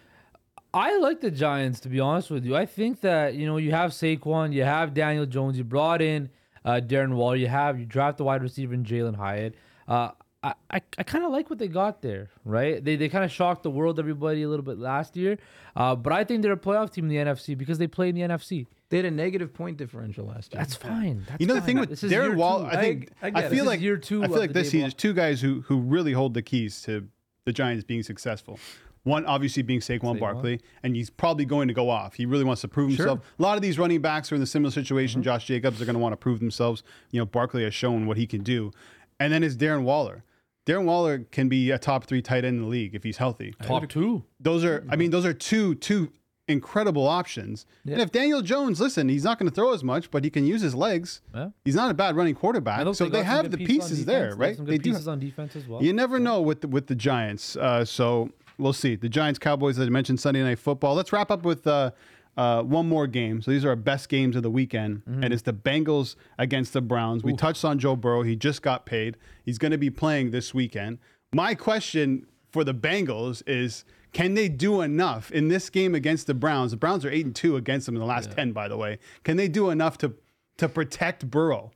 I like the Giants to be honest with you. I think that you know you have Saquon, you have Daniel Jones, you brought in uh, Darren Waller, you have you draft the wide receiver in Jalin Hyatt. Uh, I I, I kind of like what they got there, right? They they kind of shocked the world, everybody a little bit last year, uh, but I think they're a playoff team in the NFC because they play in the NFC. They had a negative point differential last year. That's fine. That's You know the fine. thing with This Darren Waller. I think I- I I, feel like is year two I feel like this Daboll. season, there's two guys who who really hold the keys to the Giants being successful. One obviously being Saquon, Barkley, and he's probably going to go off. He really wants to prove himself. A lot of these running backs are in a similar situation. Mm-hmm. Josh Jacobs are going to want to prove themselves. You know, Barkley has shown what he can do, and then it's Darren Waller. Darren Waller can be a top three tight end in the league if he's healthy. top two. Those are, I mean, those are two two incredible options. And if Daniel Jones, listen, he's not going to throw as much, but he can use his legs. Yeah. He's not a bad running quarterback. So they got some have the pieces pieces defense. there, They have right? Some They good do. pieces on defense as well. You never know with the, with the Giants. Uh, so we'll see. The Giants Cowboys, as I mentioned, Sunday Night Football. Let's wrap up with uh, uh, one more game. So these are our best games of the weekend, and it's the Bengals against the Browns. We touched on Joe Burrow. He just got paid. He's going to be playing this weekend. My question for the Bengals is. Can they do enough in this game against the Browns? The Browns are eight and two against them in the last ten, by the way. Can they do enough to to protect Burrow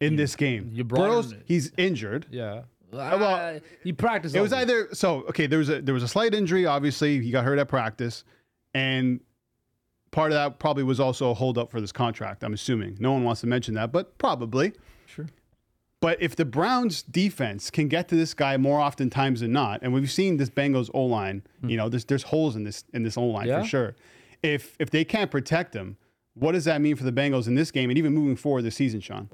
in this game? you Burrow's him- he's injured. Yeah. Well, Uh, he practiced. It was all either so okay. There was a there was a slight injury. Obviously, he got hurt at practice, and part of that probably was also a holdup for this contract. I'm assuming no one wants to mention that, but probably. Sure. But if the Browns defense can get to this guy more often times than not, and we've seen this Bengals O line, you know, there's there's holes in this in this O line Yeah. for sure. If if they can't protect him, what does that mean for the Bengals in this game and even moving forward this season, Shawn?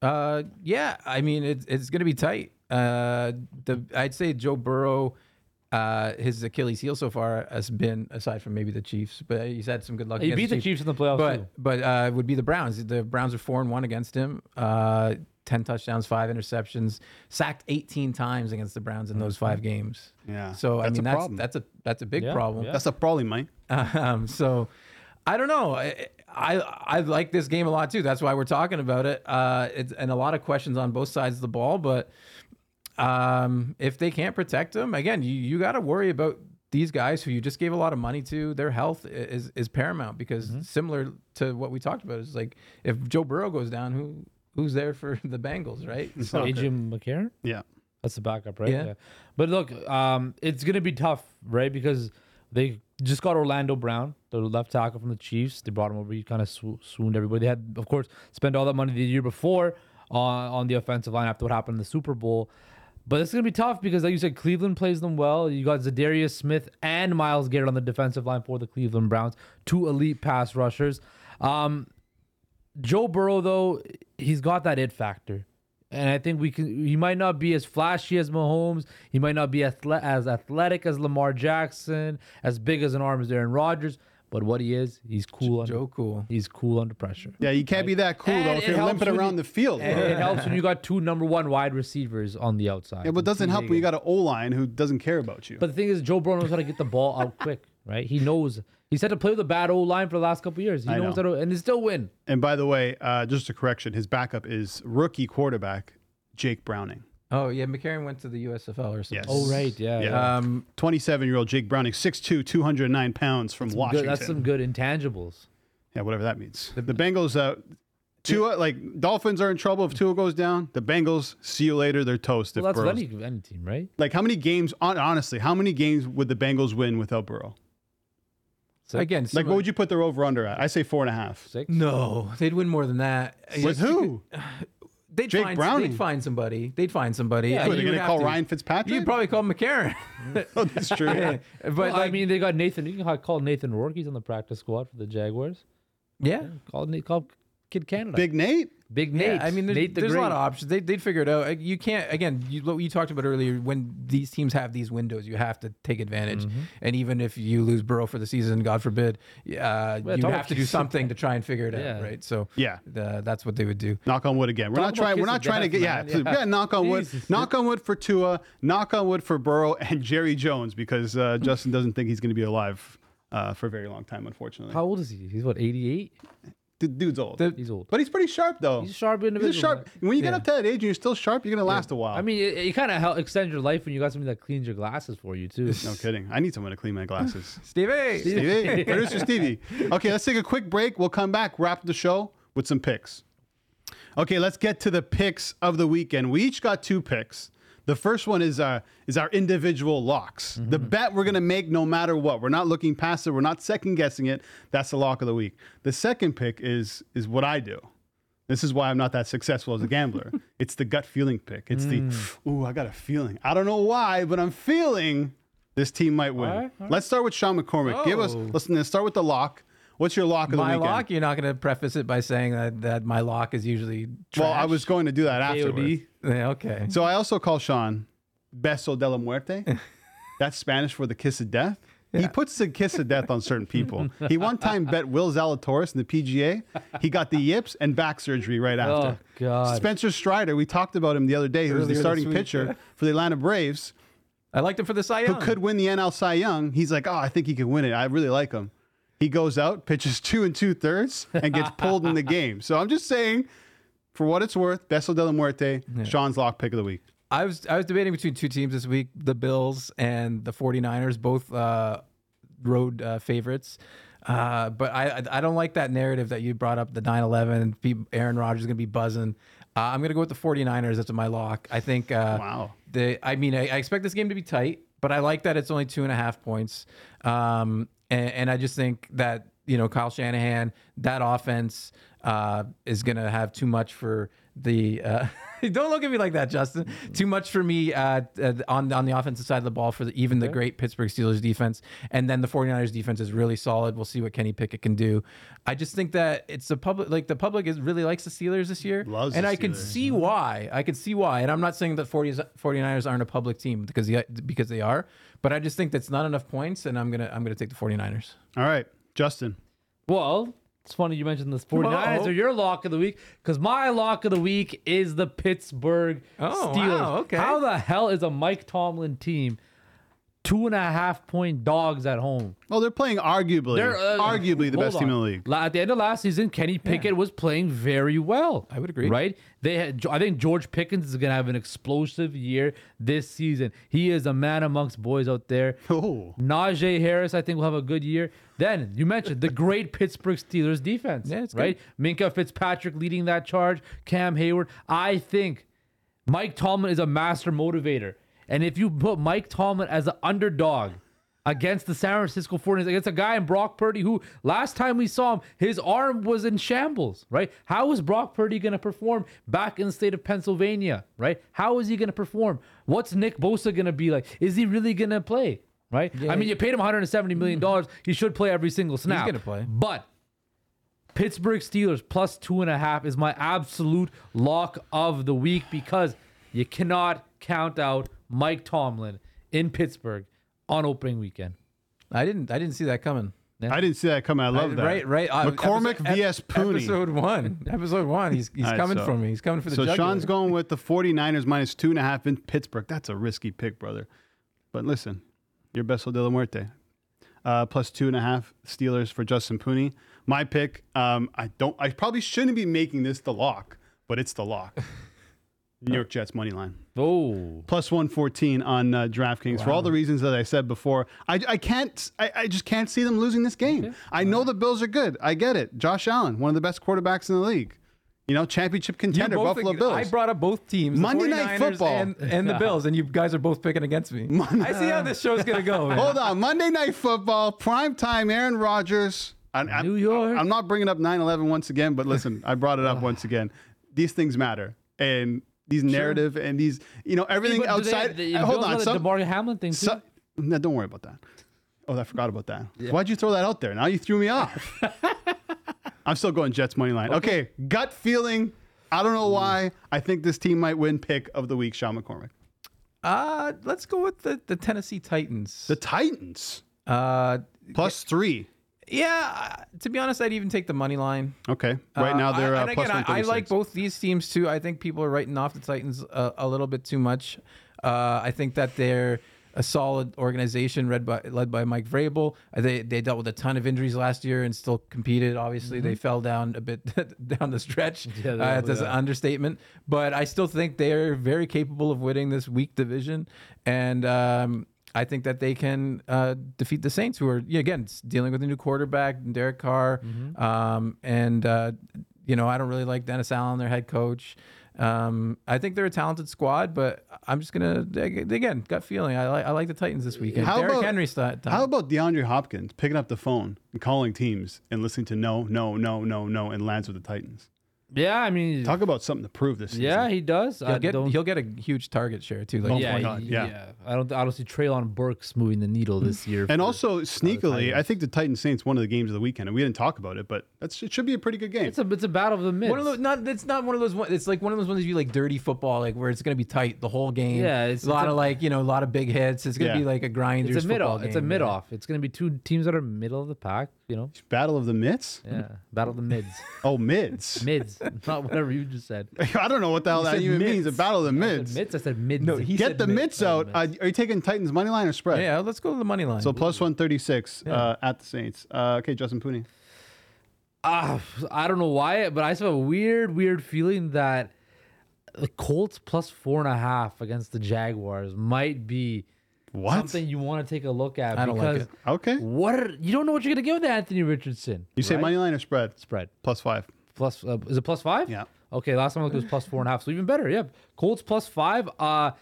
Uh, yeah, I mean it's it's gonna be tight. Uh, the I'd say Joe Burrow, uh, his Achilles heel so far has been aside from maybe the Chiefs, but he's had some good luck. He beat the Chiefs in the playoffs too. but but uh, it would be the Browns. The Browns are four and one against him. Uh, ten touchdowns, five interceptions, sacked eighteen times against the Browns in those five games. Yeah, So I mean a that's problem. that's a that's a big Yeah, problem. yeah. That's a problem, Mike. Um, so I don't know. I, I I like this game a lot too. That's why we're talking about it. Uh, it's, and a lot of questions on both sides of the ball. But um, if they can't protect them, again, you you got to worry about these guys who you just gave a lot of money to. Their health is is paramount because similar to what we talked about is like if Joe Burrow goes down, who who's there for the Bengals, right? So Adrian McCarron. Yeah. That's the backup, right? Yeah. But look, um, it's gonna be tough, right? Because they just got Orlando Brown, the left tackle from the Chiefs. They brought him over. He kind of swo- swooned everybody. They had, of course, spent all that money the year before on on the offensive line after what happened in the Super Bowl. But it's gonna be tough because, like you said, Cleveland plays them well. You got Za'Darius Smith and Myles Garrett on the defensive line for the Cleveland Browns, two elite pass rushers. Um, Joe Burrow, though, he's got that it factor. And I think we can. He might not be as flashy as Mahomes. He might not be athle- as athletic as Lamar Jackson, as big as an arm as Aaron Rodgers. But what he is, he's cool. Under, Joe Cool. He's cool under pressure. Yeah, you can't be that cool though And if you're limping around you- the field. And it helps when you got two number one wide receivers on the outside. Yeah, but it doesn't help when you got an O line who doesn't care about you. But the thing is, Joe Burrow knows how to get the ball out quick. right? He knows he's had to play with a bad O line for the last couple of years. He I knows know. how to, and they still win. And by the way, uh, just a correction: his backup is rookie quarterback Jake Browning. Oh yeah, McCarron went to the USFL or something. Yes. Oh right, yeah, Yeah. yeah. Um, 27 year old Jake Browning, 6'2", 209 pounds from Good- Washington. that's some good intangibles. Yeah, whatever that means. The, Bengals, uh, Tua, like Dolphins are in trouble if Tua goes down. The Bengals, see you later. They're toast. Well, if that's Burrow's- any any team, right? like how many games? Honestly, how many games would the Bengals win without Burrow? So- again, Like, some- what would you put their over under at? I say four and a half. Six. no, they'd win more than that. With Yes, who? They'd Jake find, Browning. They'd find somebody. They'd find somebody. Yeah, and What, they're you gonna call to- Ryan Fitzpatrick? You'd probably call him McCarron. oh, that's true. Yeah, but Well, I mean, they got Nathan. You can call Nathan Rourke. He's on the practice squad for the Jaguars. yeah. Call Nate. Call Kid Canada. Big Nate. Big Nate. Yeah, I mean, there's, Nate the there's a lot of options. They, they'd figure it out. You can't, again, you, what you talked about earlier, when these teams have these windows, you have to take advantage. Mm-hmm. And even if you lose Burrow for the season, God forbid, uh, Well, you have to do something to try and figure it Yeah. out, right? So Yeah. uh, that's what they would do. Knock on wood again. We're Talk not trying. We're not of trying to get. Yeah, man. please, Yeah. yeah. Knock on wood. Jesus. Knock on wood for Tua. Knock on wood for Burrow and Jerry Jones because uh, Justin doesn't think he's going to be alive uh, for a very long time. Unfortunately, How old is he? He's what, 88? The dude's old, The- He's old. but he's pretty sharp though. He's a sharp He's a sharp. When you get Yeah. up to that age and you're still sharp, you're going to last a while. I mean, it, it kind of help extend your life when you got somebody that cleans your glasses for you too. no kidding. I need someone to clean my glasses. Stevie! Stevie, producer Stevie. Okay, let's take a quick break. We'll come back, wrap the show with some picks. Okay, let's get to the picks of the weekend. We each got two picks. The first one is uh, is our individual locks. The bet we're gonna make no matter what. We're not looking past it. We're not second guessing it. That's the lock of the week. The second pick is is what I do. This is why I'm not that successful as a gambler. it's the gut feeling pick. It's the ooh, I got a feeling. I don't know why, but I'm feeling this team might win. All right, all right. Let's start with Shawn McCormick. Give us Oh. listen. Let's start with the lock. What's your lock of the My weekend? lock, you're not going to preface it by saying that, that my lock is usually Well, I was going to do that afterwards. AOD. Yeah, okay. So I also call Shawn Beso de la Muerte. That's Spanish for the kiss of death. He puts the kiss of death on certain people. He one time bet Will Zalatoris in the PGA. He got the yips and back surgery right oh, after. Oh God. Spencer Strider, we talked about him the other day, who was the starting pitcher for the Atlanta Braves, I liked him for the Cy Young. who could win the NL Cy Young. He's like, oh, I think he can win it. I really like him. He goes out, pitches two and two thirds, and gets pulled in the game. So I'm just saying, for what it's worth, Beso de la Muerte, Shawn's lock pick of the week. I was I was debating between two teams this week, the Bills and the 49ers, both uh, road uh, favorites. Uh, but I I- don't like that narrative that you brought up the 9/11 Aaron Rodgers is going to be buzzing. Uh, I'm going to go with the 49ers as my lock. I think uh, Wow. they I mean I, I expect this game to be tight, but I like that it's only two and a half points. Um, and, and I just think that you know Kyle Shanahan, that offense uh, is going to have too much for the. Uh, don't look at me like that, Justin. Too much for me uh, uh, on on the offensive side of the ball for the, even the great Pittsburgh Steelers defense, and then the 49ers defense is really solid. We'll see what Kenny Pickett can do. I just think that it's the public, like the public is really likes the Steelers this year, Loves and the I can Steelers. see why. I can see why, and I'm not saying that 40s, 49ers aren't a public team because they, because they are, but I just think that's not enough points, and I'm gonna I'm gonna take the 49ers. All right, Justin. Well, it's funny you mentioned the 49ers Uh-oh. are your lock of the week because my lock of the week is the Pittsburgh Oh, Steelers. wow, okay. How the hell is a Mike Tomlin team two and a half point dogs at home? Well, they're playing arguably, They're uh, arguably the hold best team in the league. At the end of last season, Kenny Pickett was playing very well. I would agree. Right? They had. I think George Pickens is going to have an explosive year this season. He is a man amongst boys out there. Oh, Najee Harris, I think, will have a good year. Then you mentioned the great Pittsburgh Steelers defense, Yeah, it's good. right? Minkah Fitzpatrick leading that charge, Cam Heyward. I think Mike Tomlin is a master motivator. And if you put Mike Tomlin as an underdog against the San Francisco 49ers, against a guy in Brock Purdy who last time we saw him, his arm was in shambles, right? How is Brock Purdy going to perform back in the state of Pennsylvania, right? How is he going to perform? What's Nick Bosa going to be like? Is he really going to play? Right? I mean, you paid him 170 million mm-hmm. dollars. He should play every single snap. gonna play. But Pittsburgh Steelers plus two and a half is my absolute lock of the week because you cannot count out Mike Tomlin in Pittsburgh on opening weekend. I didn't I didn't see that coming. I didn't see that coming. I love I- that. Right, right. uh, McCormick episode- vs. Pooni. Episode one. Episode one. He's he's All right, coming so- for me. He's coming for the So jugular. Shawn's going with the 49ers minus two and a half in Pittsburgh. That's a risky pick, brother. But listen, your Beso de la Muerte. uh, plus two and a half Steelers for Justin Pooni. My pick. Um, I don't. I probably shouldn't be making this the lock, but it's the lock. New York Jets money line Oh, plus 114 on uh, DraftKings for all the reasons that I said before. I, I can't, I, I just can't see them losing this game. I know the Bills are good. I get it. Josh Allen, one of the best quarterbacks in the league. You know, championship contender, Buffalo ag- Bills. I brought up both teams, Monday Night 49ers Football. and, and the Bills, and you guys are both picking against me. I see how this show's gonna go. man. Hold on. Monday Night Football, prime time, Aaron Rodgers. I, I, New York. I'm not bringing up 9 11 once again, but listen, I brought it up once again. These things matter. And these narrative and these, you know, everything they- outside. the uh, hold on. got the Some, Hamlin thing. So, no, don't worry about that. Oh, I forgot about that. Why'd you throw that out there? Now you threw me off. I'm still going Jets money line. Okay. gut feeling. I don't know why. I think this team might win. Pick of the week, Shawn McCormick. Uh, let's go with the, the Tennessee Titans. The Titans uh, plus three. Yeah, uh, to be honest, I'd even take the money line. Okay. Right now Uh, they're I, uh, and plus again, I, I like both these teams too. I think people are writing off the Titans a, a little bit too much. Uh, I think that they're a solid organization led by led by Mike Vrabel. Uh, They they dealt with a ton of injuries last year and still competed. Obviously, they fell down a bit down the stretch. Mm-hmm. Yeah, uh, that's an understatement. But I still think they're very capable of winning this weak division, and um, I think that they can uh, defeat the Saints, who are yeah, again dealing with a new quarterback, Derek Carr, Mm-hmm. um, and uh, you know I don't really like Dennis Allen, their head coach. Um, I think they're a talented squad, but I'm just gonna again gut feeling. I like I like the Titans this weekend. How Derrick about- Henry st- How about DeAndre Hopkins picking up the phone and calling teams and listening to no, no, no, no, no, and lands with the Titans? Yeah, I mean, Talk about something to prove this season. yeah, he does. He'll get don't. he'll get a huge target share too. Like Oh yeah, my God, yeah. I don't. I don't see Treylon Burks moving the needle this year. And for- also sneakily, I think the Titans Saints one of the games of the weekend, and we didn't talk about it, but that's it should be a pretty good game. it's a it's a battle of the mids. One of those, not it's not one of those. one- It's like one of those ones you like dirty football, like where it's gonna be tight the whole game. Yeah, it's- a lot it's a- of like you know a lot of big hits. It's gonna Yeah. be like a grinders. it's a mid football off. It's a game, mid yeah. off. It's gonna be two teams that are middle of the pack. You know. Battle of the Mitts? Yeah, battle of the mids. Oh, mids. mids, not whatever you just said. I don't know what the hell that said even means. A battle of the I said mids. mids. I said mids. No, he Get said the mid- mitts out. Uh, are you taking Titans money line or spread? Yeah, let's go to the money line. So plus 136 uh, at the Saints. Uh, okay, Justin Pooni. Ah, I don't know why, but I just have a weird, weird feeling that the Colts plus four and a half against the Jaguars might be What? something you want to take a look at I don't like it. Okay. what are, you don't know what you're gonna get with Anthony Richardson. You say right? money line or spread? spread Plus five. Plus uh, is it plus five? Yeah. Okay, last time I looked it was plus four and a half, so even better. Yeah, Colts plus five. Uh,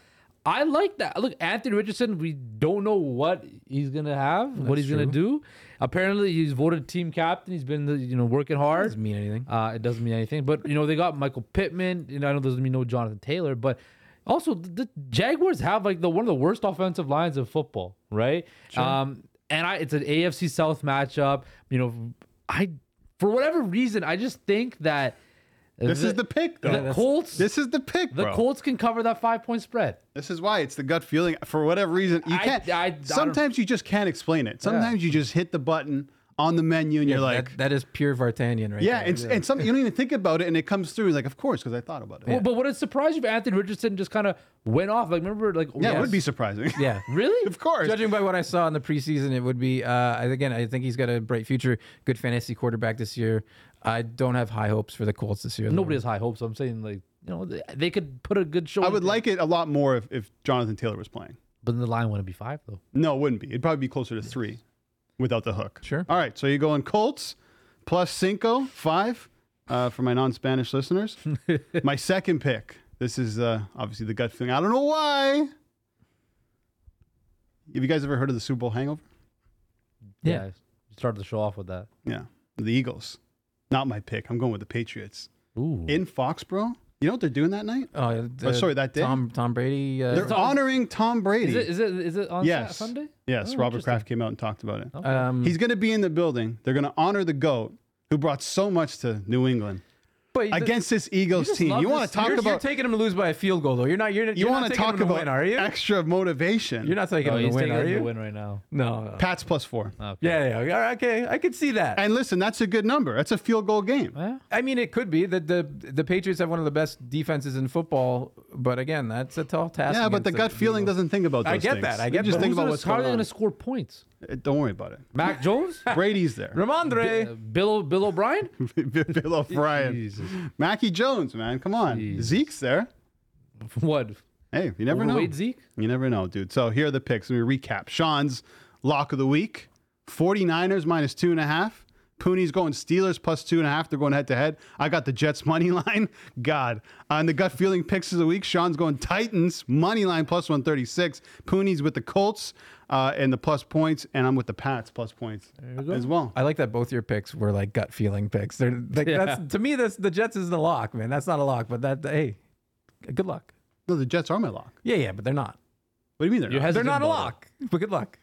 I like that. Look, Anthony Richardson. We don't know what he's gonna have, what he's gonna do. Apparently, he's voted team captain. He's been you know working hard. doesn't mean anything. Uh, it doesn't mean anything. But you know they got Michael Pittman. You know I know doesn't mean no Jonathan Taylor, but also the, the Jaguars have like the one of the worst offensive lines of football, right? Sure. Um, and I it's an AFC South matchup. You know, I for whatever reason I just think that This is the pick, though. the Colts. This is the pick, the bro. Colts can cover that five point spread. This is why it's the gut feeling. For whatever reason, you can't. I- I don't- sometimes you just can't explain it. Sometimes you just hit the button on the menu and you're like, that, that is pure Vartanian, right? yeah, there. and, and some you don't even think about it, and it comes through. Like, of course, because I thought about it. Well, Yeah, but would it surprise if Anthony Richardson just kind of went off? Like remember, like Yeah, it would be surprising. yeah. really of course. Judging by what I saw in the preseason, it would be. Uh, again, I think he's got a bright future. Good fantasy quarterback this year. I don't have high hopes for the Colts this year. though. Nobody has high hopes. I'm saying like you know they, they could put a good show. I would like it a lot more if, if Jonathan Taylor was playing. but then the line wouldn't be five though. No, it wouldn't be. It'd probably be closer to three without the hook. Sure. All right. So you're going Colts plus cinco, five uh, for my non Spanish listeners. my second pick. This is uh, obviously the gut feeling. I don't know why. Have you guys ever heard of the Super Bowl hangover? Yeah. Start the show off with that. Yeah. The Eagles. Not my pick. I'm going with the Patriots. Ooh. In Foxborough. You know what they're doing that night? Oh, Oh, sorry, that day? Tom Tom Brady. Uh, They're honoring Tom Brady. Is it is it is it on Sa- yes. Sunday? Yes. Oh, Robert. Kraft came out and talked about it. um, He's going to be in the building. They're going to honor the GOAT who brought so much to New England. But the- against this Eagles just team. You want to talk you're, you're about taking him to lose by a field goal, though. You're not. You're, you you're want to talk about win, are you? extra motivation. You're not taking Oh, him he's to win, taking are them you? to win right now. No. no. Pats plus four. Okay. Yeah, yeah, yeah. All right, Okay, I could see that. And listen, that's a good number. That's a field goal game. Yeah. I mean, it could be that the the Patriots have one of the best defenses in football, but again, that's a tall task. Yeah, but the against gut feeling Eagles. doesn't think about those I get things. that. I You get just that. think Who's about gonna, what's how are going they on. going to score points? Uh, Don't worry about it. Mac Jones? Brady's there. Rhamondre. Uh, Bill Bill O'Brien? Bill O'Brien. Jesus. Mackie Jones, man. Come on. Jesus. Zeke's there. What? Hey, you never know. Overweight Zeke? You never know, dude. So here are the picks. Let me recap. Shawn's lock of the week 49ers minus two and a half. Pooni's going Steelers plus two and a half. They're going head to head. I got the Jets money line. God. On the gut feeling picks of the week, Shawn's going Titans money line plus 136. Pooni's with the Colts uh, and the plus points, and I'm with the Pats plus points as well. I like that both your picks were like gut feeling picks. They're like Yeah. that's to me that's the Jets is the lock, man. That's not a lock, but that hey, good luck. No, the Jets are my lock. Yeah, yeah, but they're not. What do you mean they're You're not? They're not a lock. But good luck.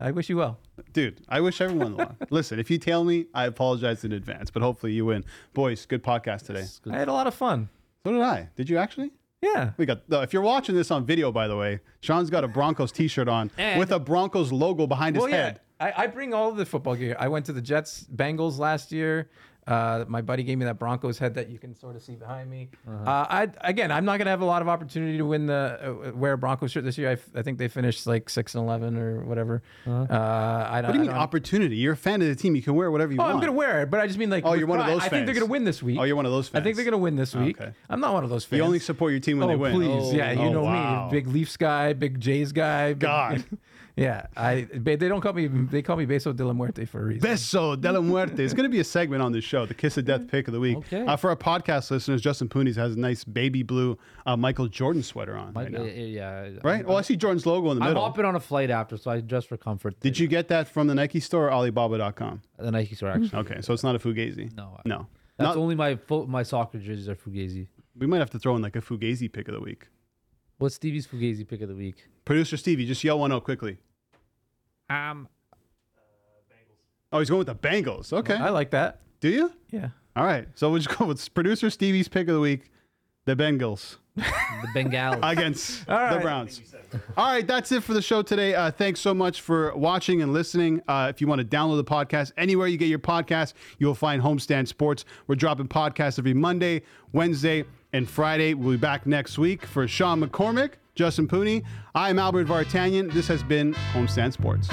I wish you well. Dude, I wish everyone the luck. Listen, if you tail me, I apologize in advance, but hopefully you win. Boys, good podcast today. I had a lot of fun. So did I. Did you actually? Yeah. We got. no, If you're watching this on video, by the way, Shawn's got a Broncos T-shirt on And- with a Broncos logo behind his Well, yeah. head. I, I bring all of the football gear. I went to the Jets Bengals last year. Uh, my buddy gave me that Broncos head that you can sort of see behind me. Uh-huh. Uh, I again, I'm not gonna have a lot of opportunity to win the uh, wear a Broncos shirt this year. I, f- I think they finished like six and eleven or whatever. Uh, I don't. Uh-huh. What do you mean I don't- opportunity? You're a fan of the team. You can wear whatever you Oh, want. I'm gonna wear it, but I just mean like. Oh, you're one of pride. those I think they're gonna win this week. Oh, you're one of those fans. I think they're gonna win this week. Okay. I'm not one of those fans. You only support your team when oh, they win. please, yeah, you Oh, know wow. me, big Leafs guy, big Jays guy. Big, God. yeah, I. They don't call me. They call me Beso de la Muerte for a reason. Beso de la Muerte. It's going to be a segment on this show, the Kiss of Death pick of the week. Okay. Uh, for our podcast listeners, Justin Poonies has a nice baby blue uh, Michael Jordan sweater on right now. yeah. Right? Well, I see Jordan's logo in the middle. I'm middle. hopping on a flight after, so I dress for comfort. Did you get that from the Nike store or Alibaba.com? The Nike store, actually. Okay, so it's not a Fugazi. No. No. That's Not- only my fo- my soccer jerseys are Fugazi. we might have to throw in like a Fugazi pick of the week. What's Stevie's Fugazi pick of the week? Producer Stevie, just yell one out quickly. Um, Oh, he's going with the Bengals. Okay. I like that. Do you? Yeah. All right. So we'll just go with producer Stevie's pick of the week, the Bengals the Bengals. against the. Browns. All right, that's it for the show today. Uh, thanks so much for watching and listening. Uh, if you want to download the podcast, anywhere you get your podcast, you'll find Homestand Sports. We're dropping podcasts every Monday, Wednesday, and Friday. We'll be back next week for Shawn McCormick, Justin Pooni. I'm Albert Vartanian. This has been Homestand Sports.